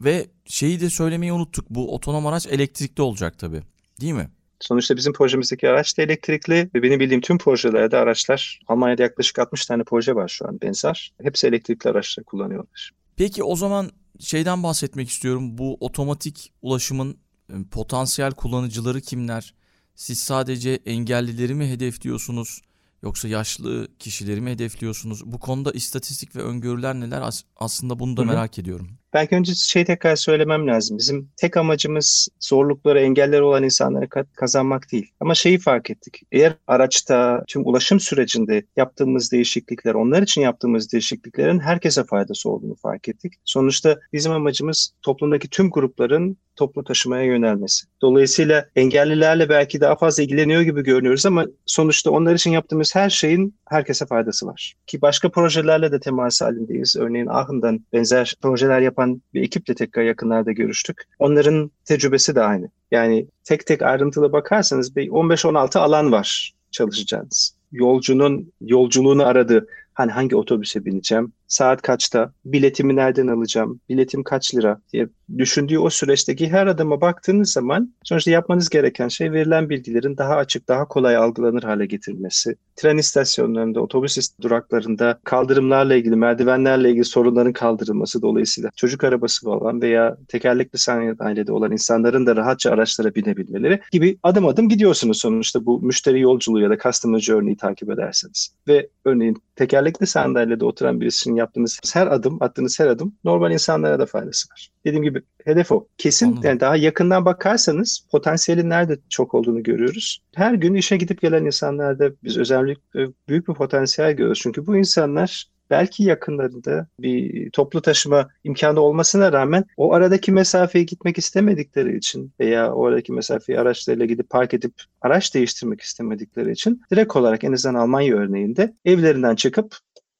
ve şeyi de söylemeyi unuttuk. Bu otonom araç elektrikli olacak tabii. Değil mi? Sonuçta bizim projemizdeki araç da elektrikli ve benim bildiğim tüm projelerde araçlar Almanya'da yaklaşık 60 tane proje var şu an benzer. Hepsi elektrikli araçlar kullanıyorlar. Peki o zaman şeyden bahsetmek istiyorum. Bu otomatik ulaşımın e, potansiyel kullanıcıları kimler? Siz sadece engellileri mi hedefliyorsunuz yoksa yaşlı kişileri mi hedefliyorsunuz? Bu konuda istatistik ve öngörüler neler? As- aslında bunu da Hı-hı. merak ediyorum. Belki önce şey tekrar söylemem lazım. Bizim tek amacımız zorlukları, engeller olan insanları kazanmak değil. Ama şeyi fark ettik. Eğer araçta tüm ulaşım sürecinde yaptığımız değişiklikler, onlar için yaptığımız değişikliklerin herkese faydası olduğunu fark ettik. Sonuçta bizim amacımız toplumdaki tüm grupların toplu taşımaya yönelmesi. Dolayısıyla engellilerle belki daha fazla ilgileniyor gibi görünüyoruz ama sonuçta onlar için yaptığımız her şeyin herkese faydası var. Ki başka projelerle de temas halindeyiz. Örneğin Ahın'dan benzer projeler yapan bir ekiple tekrar yakınlarda görüştük. Onların tecrübesi de aynı. Yani tek tek ayrıntılı bakarsanız bir 15-16 alan var çalışacağınız. Yolcunun yolculuğunu aradığı hani hangi otobüse bineceğim, saat kaçta, biletimi nereden alacağım, biletim kaç lira diye düşündüğü o süreçteki her adıma baktığınız zaman sonuçta yapmanız gereken şey verilen bilgilerin daha açık, daha kolay algılanır hale getirilmesi. Tren istasyonlarında, otobüs duraklarında kaldırımlarla ilgili, merdivenlerle ilgili sorunların kaldırılması dolayısıyla çocuk arabası olan veya tekerlekli sandalyede olan insanların da rahatça araçlara binebilmeleri gibi adım adım gidiyorsunuz sonuçta bu müşteri yolculuğu ya da customer journey'i takip ederseniz. Ve örneğin tekerlekli sandalyede oturan birisinin yaptığınız her adım, attığınız her adım normal insanlara da faydası var. Dediğim gibi hedef o. Kesin Anladım. yani daha yakından bakarsanız potansiyelin nerede çok olduğunu görüyoruz. Her gün işe gidip gelen insanlarda biz özellikle büyük bir potansiyel görüyoruz. Çünkü bu insanlar belki yakınlarında bir toplu taşıma imkanı olmasına rağmen o aradaki mesafeyi gitmek istemedikleri için veya o aradaki mesafeyi araçlarıyla gidip park edip araç değiştirmek istemedikleri için direkt olarak en azından Almanya örneğinde evlerinden çıkıp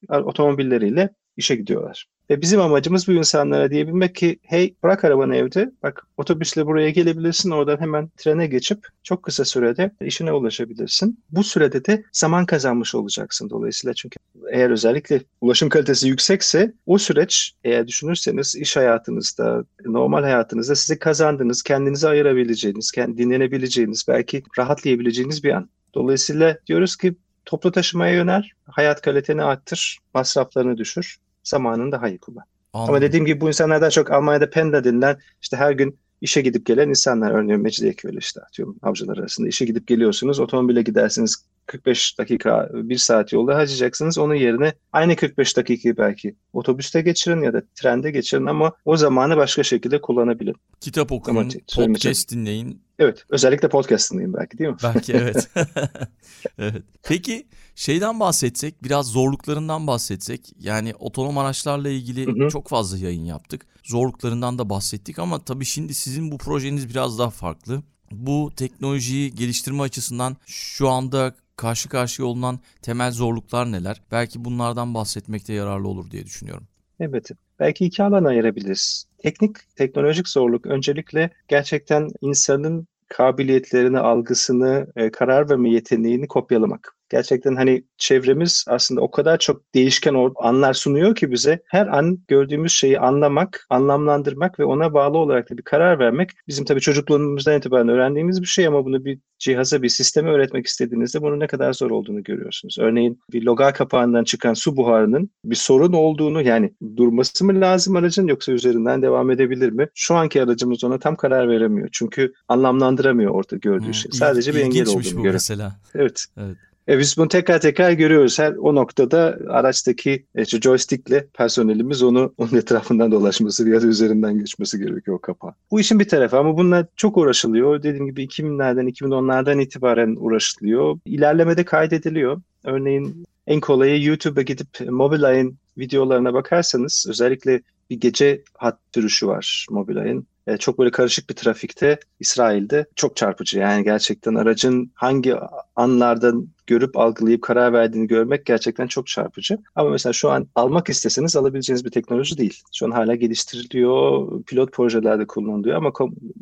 otomobilleriyle işe gidiyorlar. Ve bizim amacımız bu insanlara diyebilmek ki hey bırak arabanı evde bak otobüsle buraya gelebilirsin oradan hemen trene geçip çok kısa sürede işine ulaşabilirsin. Bu sürede de zaman kazanmış olacaksın dolayısıyla çünkü eğer özellikle ulaşım kalitesi yüksekse o süreç eğer düşünürseniz iş hayatınızda, normal hayatınızda size kazandığınız, kendinizi ayırabileceğiniz, dinlenebileceğiniz, belki rahatlayabileceğiniz bir an. Dolayısıyla diyoruz ki toplu taşımaya yönel, hayat kaliteni arttır, masraflarını düşür, zamanını daha iyi kullan. Anladım. Ama dediğim gibi bu insanlar daha çok Almanya'da Penda denilen işte her gün işe gidip gelen insanlar. Örneğin Mecidiyeköy işte atıyorum avcılar arasında işe gidip geliyorsunuz. Otomobile gidersiniz 45 dakika, 1 saat yolda harcayacaksınız. Onun yerine aynı 45 dakikayı belki otobüste geçirin ya da trende geçirin ama o zamanı başka şekilde kullanabilin. Kitap okuyun, Ama söylemeyeceğim. podcast dinleyin. Evet, özellikle podcast dinleyin belki değil mi? Belki evet. evet. Peki şeyden bahsetsek, biraz zorluklarından bahsetsek. Yani otonom araçlarla ilgili Hı hı. çok fazla yayın yaptık. Zorluklarından da bahsettik ama tabii şimdi sizin bu projeniz biraz daha farklı. Bu teknolojiyi geliştirme açısından şu anda karşı karşıya olunan temel zorluklar neler? Belki bunlardan bahsetmekte yararlı olur diye düşünüyorum. Evet. Belki iki alan ayırabiliriz. Teknik, teknolojik zorluk öncelikle gerçekten insanın kabiliyetlerini, algısını, e, karar verme yeteneğini kopyalamak. Gerçekten hani çevremiz aslında o kadar çok değişken anlar sunuyor ki bize her an gördüğümüz şeyi anlamak, anlamlandırmak ve ona bağlı olarak da bir karar vermek bizim tabii çocukluğumuzdan itibaren öğrendiğimiz bir şey ama bunu bir cihaza, bir sisteme öğretmek istediğinizde bunun ne kadar zor olduğunu görüyorsunuz. Örneğin bir logar kapağından çıkan su buharının bir sorun olduğunu yani durması mı lazım aracın yoksa üzerinden devam edebilir mi? Şu anki aracımız ona tam karar veremiyor. Çünkü anlamlandıramıyor orada gördüğü Hmm, şey. Sadece bir engel olduğunu görüyor. mesela. Evet. Evet. E biz bunu tekrar tekrar görüyoruz. Her o noktada araçtaki e, joystickle personelimiz onu onun etrafından dolaşması ya da üzerinden geçmesi gerekiyor o kapağı. Bu işin bir tarafı ama bununla çok uğraşılıyor. Dediğim gibi 2000'lerden 2010'lardan itibaren uğraşılıyor. İlerlemede kaydediliyor. Örneğin en kolayı YouTube'a gidip Mobileye'in videolarına bakarsanız özellikle bir gece hat sürüşü var Mobileye'in. E, çok böyle karışık bir trafikte İsrail'de çok çarpıcı. Yani gerçekten aracın hangi anlardan görüp algılayıp karar verdiğini görmek gerçekten çok çarpıcı. Ama mesela şu an almak isteseniz alabileceğiniz bir teknoloji değil. Şu an hala geliştiriliyor, pilot projelerde kullanılıyor ama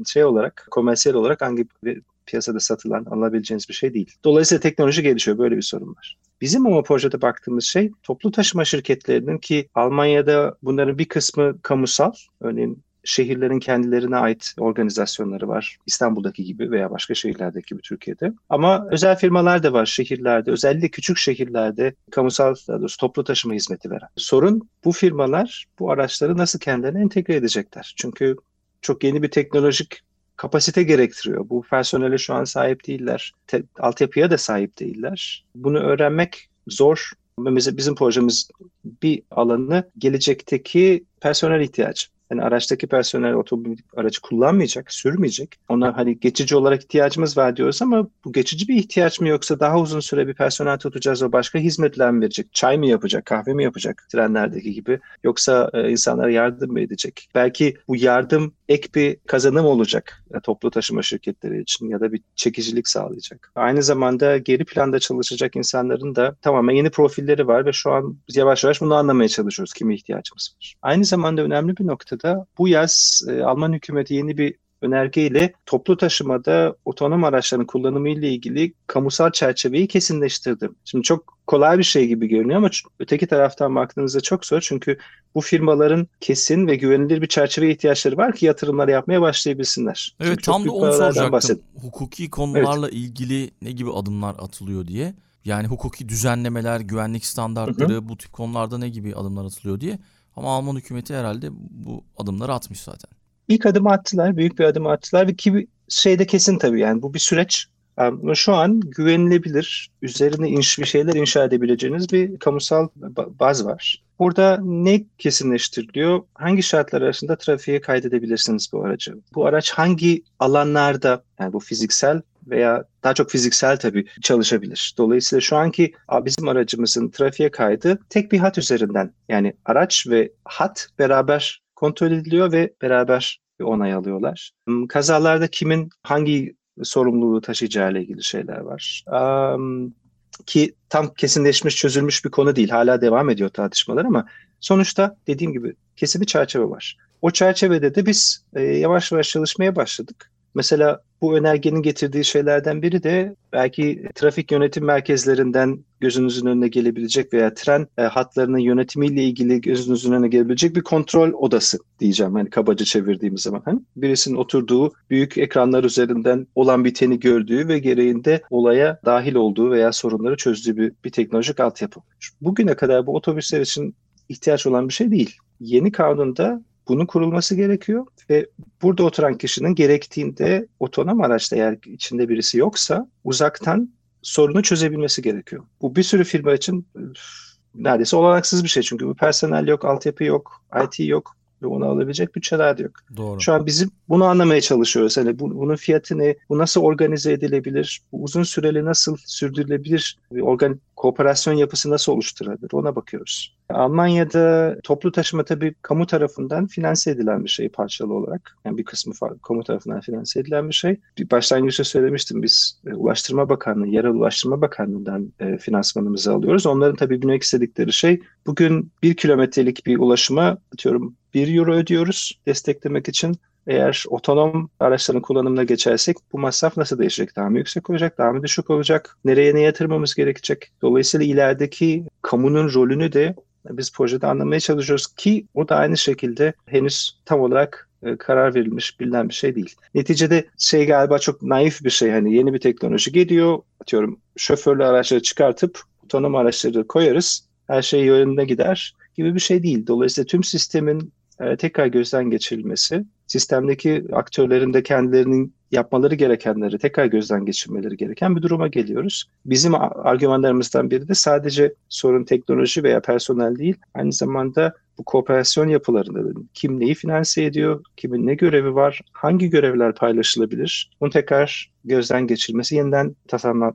şey olarak, komersiyel olarak hangi bir piyasada satılan, alabileceğiniz bir şey değil. Dolayısıyla teknoloji gelişiyor, böyle bir sorun var. Bizim ama projede baktığımız şey toplu taşıma şirketlerinin ki Almanya'da bunların bir kısmı kamusal, örneğin şehirlerin kendilerine ait organizasyonları var. İstanbul'daki gibi veya başka şehirlerdeki gibi Türkiye'de. Ama özel firmalar da var şehirlerde. Özellikle küçük şehirlerde kamusal doğrusu toplu taşıma hizmeti veren. Sorun bu firmalar bu araçları nasıl kendilerine entegre edecekler? Çünkü çok yeni bir teknolojik kapasite gerektiriyor. Bu personele şu an sahip değiller. Te- altyapıya da sahip değiller. Bunu öğrenmek zor. Bizim projemiz bir alanı gelecekteki personel ihtiyacı. Hani araçtaki personel otomobil aracı kullanmayacak, sürmeyecek. Ona hani geçici olarak ihtiyacımız var diyoruz ama bu geçici bir ihtiyaç mı yoksa daha uzun süre bir personel tutacağız o başka hizmetler mi verecek? Çay mı yapacak, kahve mi yapacak trenlerdeki gibi? Yoksa e, insanlara yardım mı edecek? Belki bu yardım ek bir kazanım olacak e, toplu taşıma şirketleri için ya da bir çekicilik sağlayacak. Aynı zamanda geri planda çalışacak insanların da tamamen yeni profilleri var ve şu an yavaş yavaş bunu anlamaya çalışıyoruz. Kime ihtiyacımız var? Aynı zamanda önemli bir noktada bu yaz e, Alman hükümeti yeni bir önergeyle toplu taşımada otonom araçların kullanımı ile ilgili kamusal çerçeveyi kesinleştirdi. Şimdi çok kolay bir şey gibi görünüyor ama öteki taraftan baktığınızda çok zor. Çünkü bu firmaların kesin ve güvenilir bir çerçeve ihtiyaçları var ki yatırımlar yapmaya başlayabilsinler. Evet Çünkü tam da onu soracaktım. bahsettim. Hukuki konularla evet. ilgili ne gibi adımlar atılıyor diye. Yani hukuki düzenlemeler, güvenlik standartları hı hı. bu tip konularda ne gibi adımlar atılıyor diye. Ama Alman hükümeti herhalde bu adımları atmış zaten. İlk adım attılar, büyük bir adım attılar ve ki şey de kesin tabii yani bu bir süreç. Ama şu an güvenilebilir, üzerine inş bir şeyler inşa edebileceğiniz bir kamusal baz var. Burada ne kesinleştiriliyor? Hangi şartlar arasında trafiğe kaydedebilirsiniz bu aracı? Bu araç hangi alanlarda, yani bu fiziksel veya daha çok fiziksel tabii çalışabilir. Dolayısıyla şu anki bizim aracımızın trafiğe kaydı tek bir hat üzerinden. Yani araç ve hat beraber kontrol ediliyor ve beraber onay alıyorlar. Hmm, kazalarda kimin hangi sorumluluğu taşıyacağı ile ilgili şeyler var. Um, ki tam kesinleşmiş, çözülmüş bir konu değil. Hala devam ediyor tartışmalar ama sonuçta dediğim gibi kesin bir çerçeve var. O çerçevede de biz e, yavaş yavaş çalışmaya başladık. Mesela bu önergenin getirdiği şeylerden biri de belki trafik yönetim merkezlerinden gözünüzün önüne gelebilecek veya tren e, hatlarının yönetimiyle ilgili gözünüzün önüne gelebilecek bir kontrol odası diyeceğim. Hani kabaca çevirdiğimiz zaman. Hani birisinin oturduğu büyük ekranlar üzerinden olan biteni gördüğü ve gereğinde olaya dahil olduğu veya sorunları çözdüğü bir, bir teknolojik altyapı. Bugüne kadar bu otobüsler için ihtiyaç olan bir şey değil. Yeni kanunda bunun kurulması gerekiyor ve burada oturan kişinin gerektiğinde otonom araçta eğer içinde birisi yoksa uzaktan sorunu çözebilmesi gerekiyor. Bu bir sürü firma için neredeyse olanaksız bir şey çünkü bu personel yok, altyapı yok, IT yok ve onu alabilecek bütçeler de yok. Doğru. Şu an bizim bunu anlamaya çalışıyoruz. Hani bu, bunun fiyatı ne? Bu nasıl organize edilebilir? Bu uzun süreli nasıl sürdürülebilir? Organ kooperasyon yapısı nasıl oluşturulabilir? Ona bakıyoruz. Almanya'da toplu taşıma tabii kamu tarafından finanse edilen bir şey parçalı olarak. Yani bir kısmı kamu tarafından finanse edilen bir şey. Bir başlangıçta söylemiştim biz e, Ulaştırma Bakanlığı, Yerel Ulaştırma Bakanlığı'ndan e, finansmanımızı alıyoruz. Onların tabii bilmek istedikleri şey bugün bir kilometrelik bir ulaşıma atıyorum 1 euro ödüyoruz desteklemek için. Eğer otonom araçların kullanımına geçersek bu masraf nasıl değişecek? Daha mı yüksek olacak? Daha mı düşük olacak? Nereye ne yatırmamız gerekecek? Dolayısıyla ilerideki kamunun rolünü de biz projede anlamaya çalışıyoruz ki o da aynı şekilde henüz tam olarak e, karar verilmiş, bilinen bir şey değil. Neticede şey galiba çok naif bir şey hani yeni bir teknoloji geliyor, atıyorum şoförlü araçları çıkartıp otonom araçları koyarız, her şey yönünde gider gibi bir şey değil. Dolayısıyla tüm sistemin e, tekrar gözden geçirilmesi, sistemdeki aktörlerin de kendilerinin yapmaları gerekenleri tekrar gözden geçirmeleri gereken bir duruma geliyoruz. Bizim argümanlarımızdan biri de sadece sorun teknoloji veya personel değil, aynı zamanda bu kooperasyon yapılarında kim neyi finanse ediyor, kimin ne görevi var, hangi görevler paylaşılabilir, bunu tekrar gözden geçirilmesi, yeniden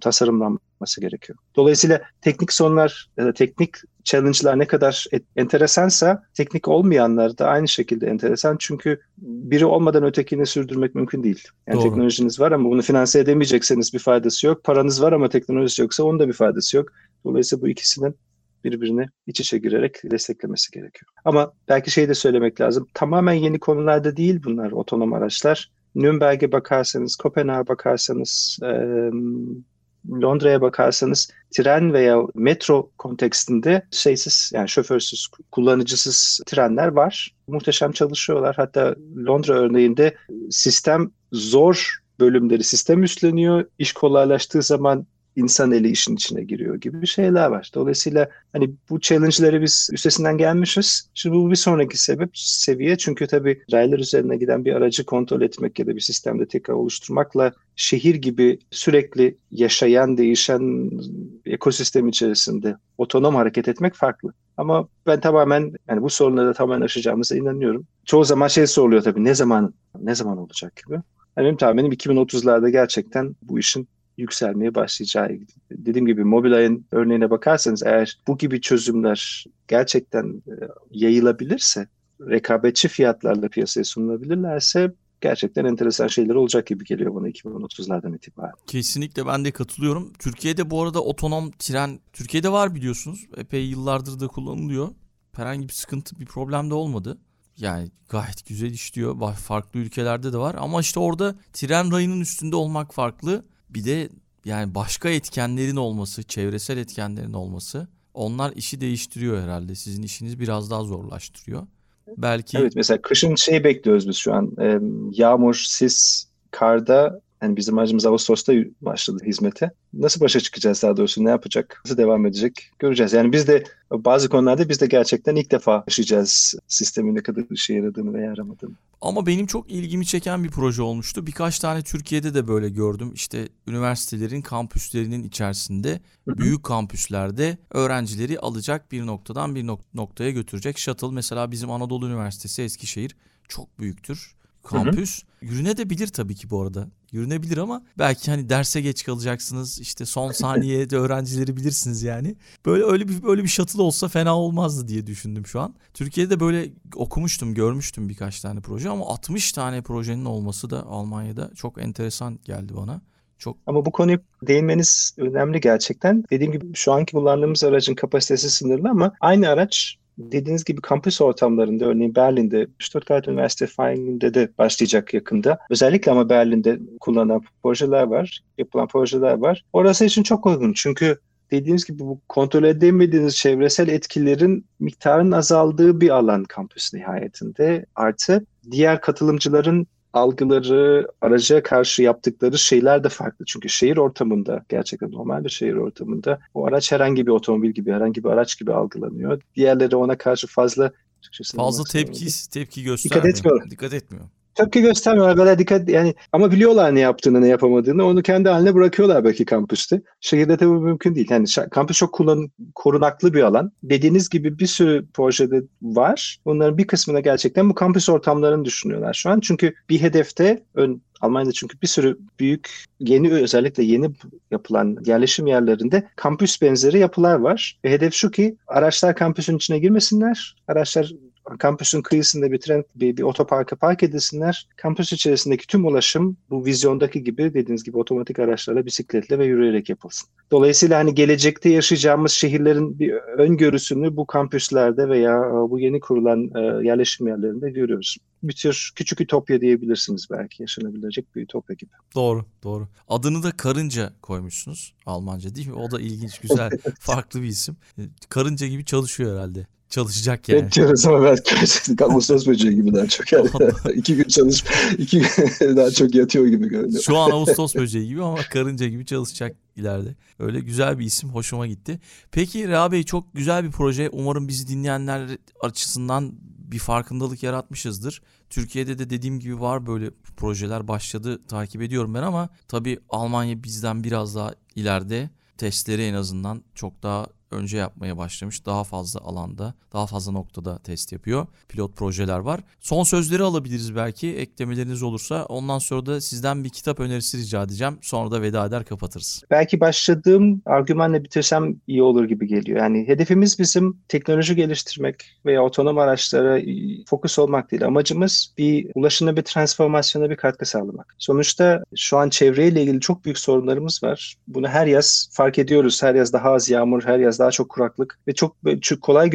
tasarımlanması gerekiyor. Dolayısıyla teknik sorunlar ya da teknik challenge'lar ne kadar enteresansa teknik olmayanlar da aynı şekilde enteresan. Çünkü biri olmadan ötekini sürdürmek mümkün değil. Yani Doğru. teknolojiniz var ama bunu finanse edemeyecekseniz bir faydası yok. Paranız var ama teknolojisi yoksa onun da bir faydası yok. Dolayısıyla bu ikisinin birbirini iç içe girerek desteklemesi gerekiyor. Ama belki şey de söylemek lazım. Tamamen yeni konularda değil bunlar otonom araçlar. Nürnberg'e bakarsanız, Kopenhag'a bakarsanız, Londra'ya bakarsanız tren veya metro kontekstinde şeysiz yani şoförsüz, kullanıcısız trenler var. Muhteşem çalışıyorlar. Hatta Londra örneğinde sistem zor bölümleri sistem üstleniyor. İş kolaylaştığı zaman insan eli işin içine giriyor gibi şeyler var. Dolayısıyla hani bu challenge'ları biz üstesinden gelmişiz. Şimdi bu bir sonraki sebep seviye. Çünkü tabii raylar üzerine giden bir aracı kontrol etmek ya da bir sistemde tekrar oluşturmakla şehir gibi sürekli yaşayan, değişen ekosistem içerisinde otonom hareket etmek farklı. Ama ben tamamen yani bu sorunları da tamamen aşacağımıza inanıyorum. Çoğu zaman şey soruluyor tabii ne zaman ne zaman olacak gibi. Yani benim tahminim 2030'larda gerçekten bu işin yükselmeye başlayacağı. Dediğim gibi Mobileye'nin örneğine bakarsanız eğer bu gibi çözümler gerçekten e, yayılabilirse, rekabetçi fiyatlarla piyasaya sunulabilirlerse gerçekten enteresan şeyler olacak gibi geliyor bana 2030'lardan itibaren. Kesinlikle ben de katılıyorum. Türkiye'de bu arada otonom tren Türkiye'de var biliyorsunuz. Epey yıllardır da kullanılıyor. Herhangi bir sıkıntı, bir problem de olmadı. Yani gayet güzel işliyor. Farklı ülkelerde de var ama işte orada tren rayının üstünde olmak farklı. Bir de yani başka etkenlerin olması, çevresel etkenlerin olması onlar işi değiştiriyor herhalde. Sizin işiniz biraz daha zorlaştırıyor. Belki Evet mesela kışın şey bekliyoruz biz şu an. Yağmur, sis, karda yani bizim aracımız Ağustos'ta başladı hizmete. Nasıl başa çıkacağız daha doğrusu? Ne yapacak? Nasıl devam edecek? Göreceğiz. Yani biz de bazı konularda biz de gerçekten ilk defa yaşayacağız sistemin ne kadar işe yaradığını veya yaramadığını. Ama benim çok ilgimi çeken bir proje olmuştu. Birkaç tane Türkiye'de de böyle gördüm. İşte üniversitelerin kampüslerinin içerisinde büyük kampüslerde öğrencileri alacak bir noktadan bir noktaya götürecek shuttle. Mesela bizim Anadolu Üniversitesi Eskişehir çok büyüktür kampüs. Hı hı. Yürünebilir tabii ki bu arada. Yürünebilir ama belki hani derse geç kalacaksınız. İşte son saniyede öğrencileri bilirsiniz yani. Böyle öyle bir böyle bir shuttle olsa fena olmazdı diye düşündüm şu an. Türkiye'de böyle okumuştum, görmüştüm birkaç tane proje ama 60 tane projenin olması da Almanya'da çok enteresan geldi bana. Çok Ama bu konuyu değinmeniz önemli gerçekten. Dediğim gibi şu anki kullandığımız aracın kapasitesi sınırlı ama aynı araç dediğiniz gibi kampüs ortamlarında örneğin Berlin'de Stuttgart Üniversite Feining'de de başlayacak yakında. Özellikle ama Berlin'de kullanılan projeler var, yapılan projeler var. Orası için çok uygun çünkü dediğiniz gibi bu kontrol edemediğiniz çevresel etkilerin miktarının azaldığı bir alan kampüs nihayetinde. Artı diğer katılımcıların algıları, araca karşı yaptıkları şeyler de farklı. Çünkü şehir ortamında, gerçekten normal bir şehir ortamında o araç herhangi bir otomobil gibi, herhangi bir araç gibi algılanıyor. Diğerleri ona karşı fazla fazla tepki tepki göstermiyor. Dikkat etmiyor. Dikkat etmiyor tepki göstermiyorlar. Böyle dikkat yani ama biliyorlar ne yaptığını ne yapamadığını. Onu kendi haline bırakıyorlar belki kampüste. Şehirde tabii mümkün değil. Yani kampüs çok kullan, korunaklı bir alan. Dediğiniz gibi bir sürü projede var. Onların bir kısmına gerçekten bu kampüs ortamlarını düşünüyorlar şu an. Çünkü bir hedefte ön, Almanya'da çünkü bir sürü büyük yeni özellikle yeni yapılan yerleşim yerlerinde kampüs benzeri yapılar var. Ve hedef şu ki araçlar kampüsün içine girmesinler. Araçlar kampüsün kıyısında bir tren, bir, bir otoparka park edilsinler. Kampüs içerisindeki tüm ulaşım bu vizyondaki gibi dediğiniz gibi otomatik araçlarla, bisikletle ve yürüyerek yapılsın. Dolayısıyla hani gelecekte yaşayacağımız şehirlerin bir öngörüsünü bu kampüslerde veya e, bu yeni kurulan e, yerleşim yerlerinde görüyoruz. Bir tür küçük ütopya diyebilirsiniz belki yaşanabilecek bir ütopya gibi. Doğru, doğru. Adını da Karınca koymuşsunuz Almanca değil mi? O da ilginç, güzel, farklı bir isim. E, karınca gibi çalışıyor herhalde çalışacak yani. Bekliyoruz ama belki Ağustos böceği gibi daha çok yani. iki gün çalış, iki gün daha çok yatıyor gibi görünüyor. Şu an Ağustos böceği gibi ama karınca gibi çalışacak ileride. Öyle güzel bir isim hoşuma gitti. Peki Reha Bey çok güzel bir proje. Umarım bizi dinleyenler açısından bir farkındalık yaratmışızdır. Türkiye'de de dediğim gibi var böyle projeler başladı takip ediyorum ben ama tabii Almanya bizden biraz daha ileride testleri en azından çok daha önce yapmaya başlamış. Daha fazla alanda, daha fazla noktada test yapıyor. Pilot projeler var. Son sözleri alabiliriz belki. Eklemeleriniz olursa. Ondan sonra da sizden bir kitap önerisi rica edeceğim. Sonra da veda eder kapatırız. Belki başladığım argümanla bitirsem iyi olur gibi geliyor. Yani hedefimiz bizim teknoloji geliştirmek veya otonom araçlara fokus olmak değil. Amacımız bir ulaşımda bir transformasyona bir katkı sağlamak. Sonuçta şu an çevreyle ilgili çok büyük sorunlarımız var. Bunu her yaz fark ediyoruz. Her yaz daha az yağmur, her yaz daha çok kuraklık ve çok, çok kolay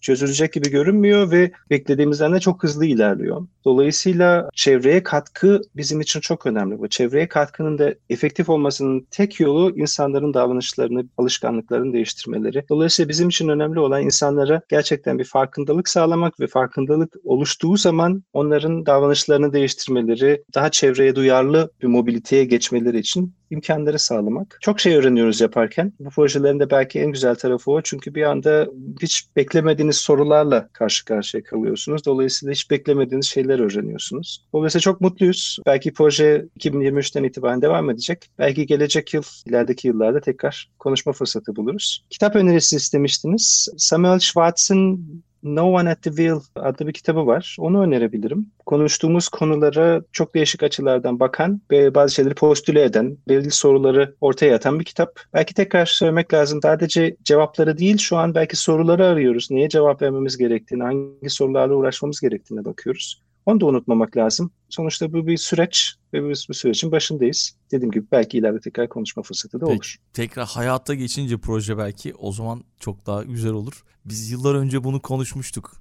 çözülecek gibi görünmüyor ve beklediğimizden de çok hızlı ilerliyor. Dolayısıyla çevreye katkı bizim için çok önemli. Bu çevreye katkının da efektif olmasının tek yolu insanların davranışlarını, alışkanlıklarını değiştirmeleri. Dolayısıyla bizim için önemli olan insanlara gerçekten bir farkındalık sağlamak ve farkındalık oluştuğu zaman onların davranışlarını değiştirmeleri, daha çevreye duyarlı bir mobiliteye geçmeleri için imkanları sağlamak. Çok şey öğreniyoruz yaparken. Bu projelerin de belki en güzel tarafı o. Çünkü bir anda hiç beklemediğiniz sorularla karşı karşıya kalıyorsunuz. Dolayısıyla hiç beklemediğiniz şeyler öğreniyorsunuz. Dolayısıyla çok mutluyuz. Belki proje 2023'ten itibaren devam edecek. Belki gelecek yıl, ilerideki yıllarda tekrar konuşma fırsatı buluruz. Kitap önerisi istemiştiniz. Samuel Schwartz'ın No One at the Wheel adlı bir kitabı var. Onu önerebilirim. Konuştuğumuz konulara çok değişik açılardan bakan ve bazı şeyleri postüle eden, belirli soruları ortaya atan bir kitap. Belki tekrar söylemek lazım. Sadece cevapları değil, şu an belki soruları arıyoruz. Neye cevap vermemiz gerektiğini, hangi sorularla uğraşmamız gerektiğine bakıyoruz. Onu da unutmamak lazım. Sonuçta bu bir süreç ve biz bu sürecin başındayız. Dediğim gibi belki ileride tekrar konuşma fırsatı da Peki, olur. tekrar hayata geçince proje belki o zaman çok daha güzel olur. Biz yıllar önce bunu konuşmuştuk.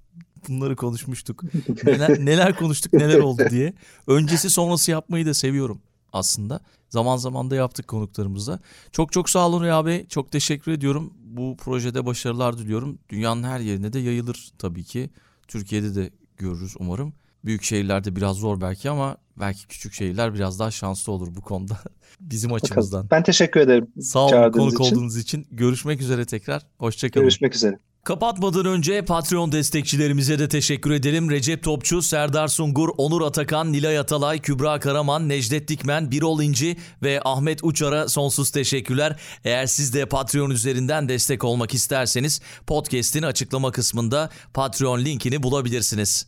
Bunları konuşmuştuk. Neler, neler konuştuk neler oldu diye. Öncesi sonrası yapmayı da seviyorum aslında. Zaman zaman da yaptık konuklarımızla. Çok çok sağ olun Rüya Bey. Çok teşekkür ediyorum. Bu projede başarılar diliyorum. Dünyanın her yerine de yayılır tabii ki. Türkiye'de de görürüz umarım. Büyük şehirlerde biraz zor belki ama belki küçük şehirler biraz daha şanslı olur bu konuda. Bizim açımızdan. Ben teşekkür ederim. Sağ olun konuk için. olduğunuz için. Görüşmek üzere tekrar. Hoşçakalın. Görüşmek üzere. Kapatmadan önce Patreon destekçilerimize de teşekkür edelim. Recep Topçu, Serdar Sungur, Onur Atakan, Nilay Atalay, Kübra Karaman, Necdet Dikmen, Birol İnci ve Ahmet Uçar'a sonsuz teşekkürler. Eğer siz de Patreon üzerinden destek olmak isterseniz podcast'in açıklama kısmında Patreon linkini bulabilirsiniz.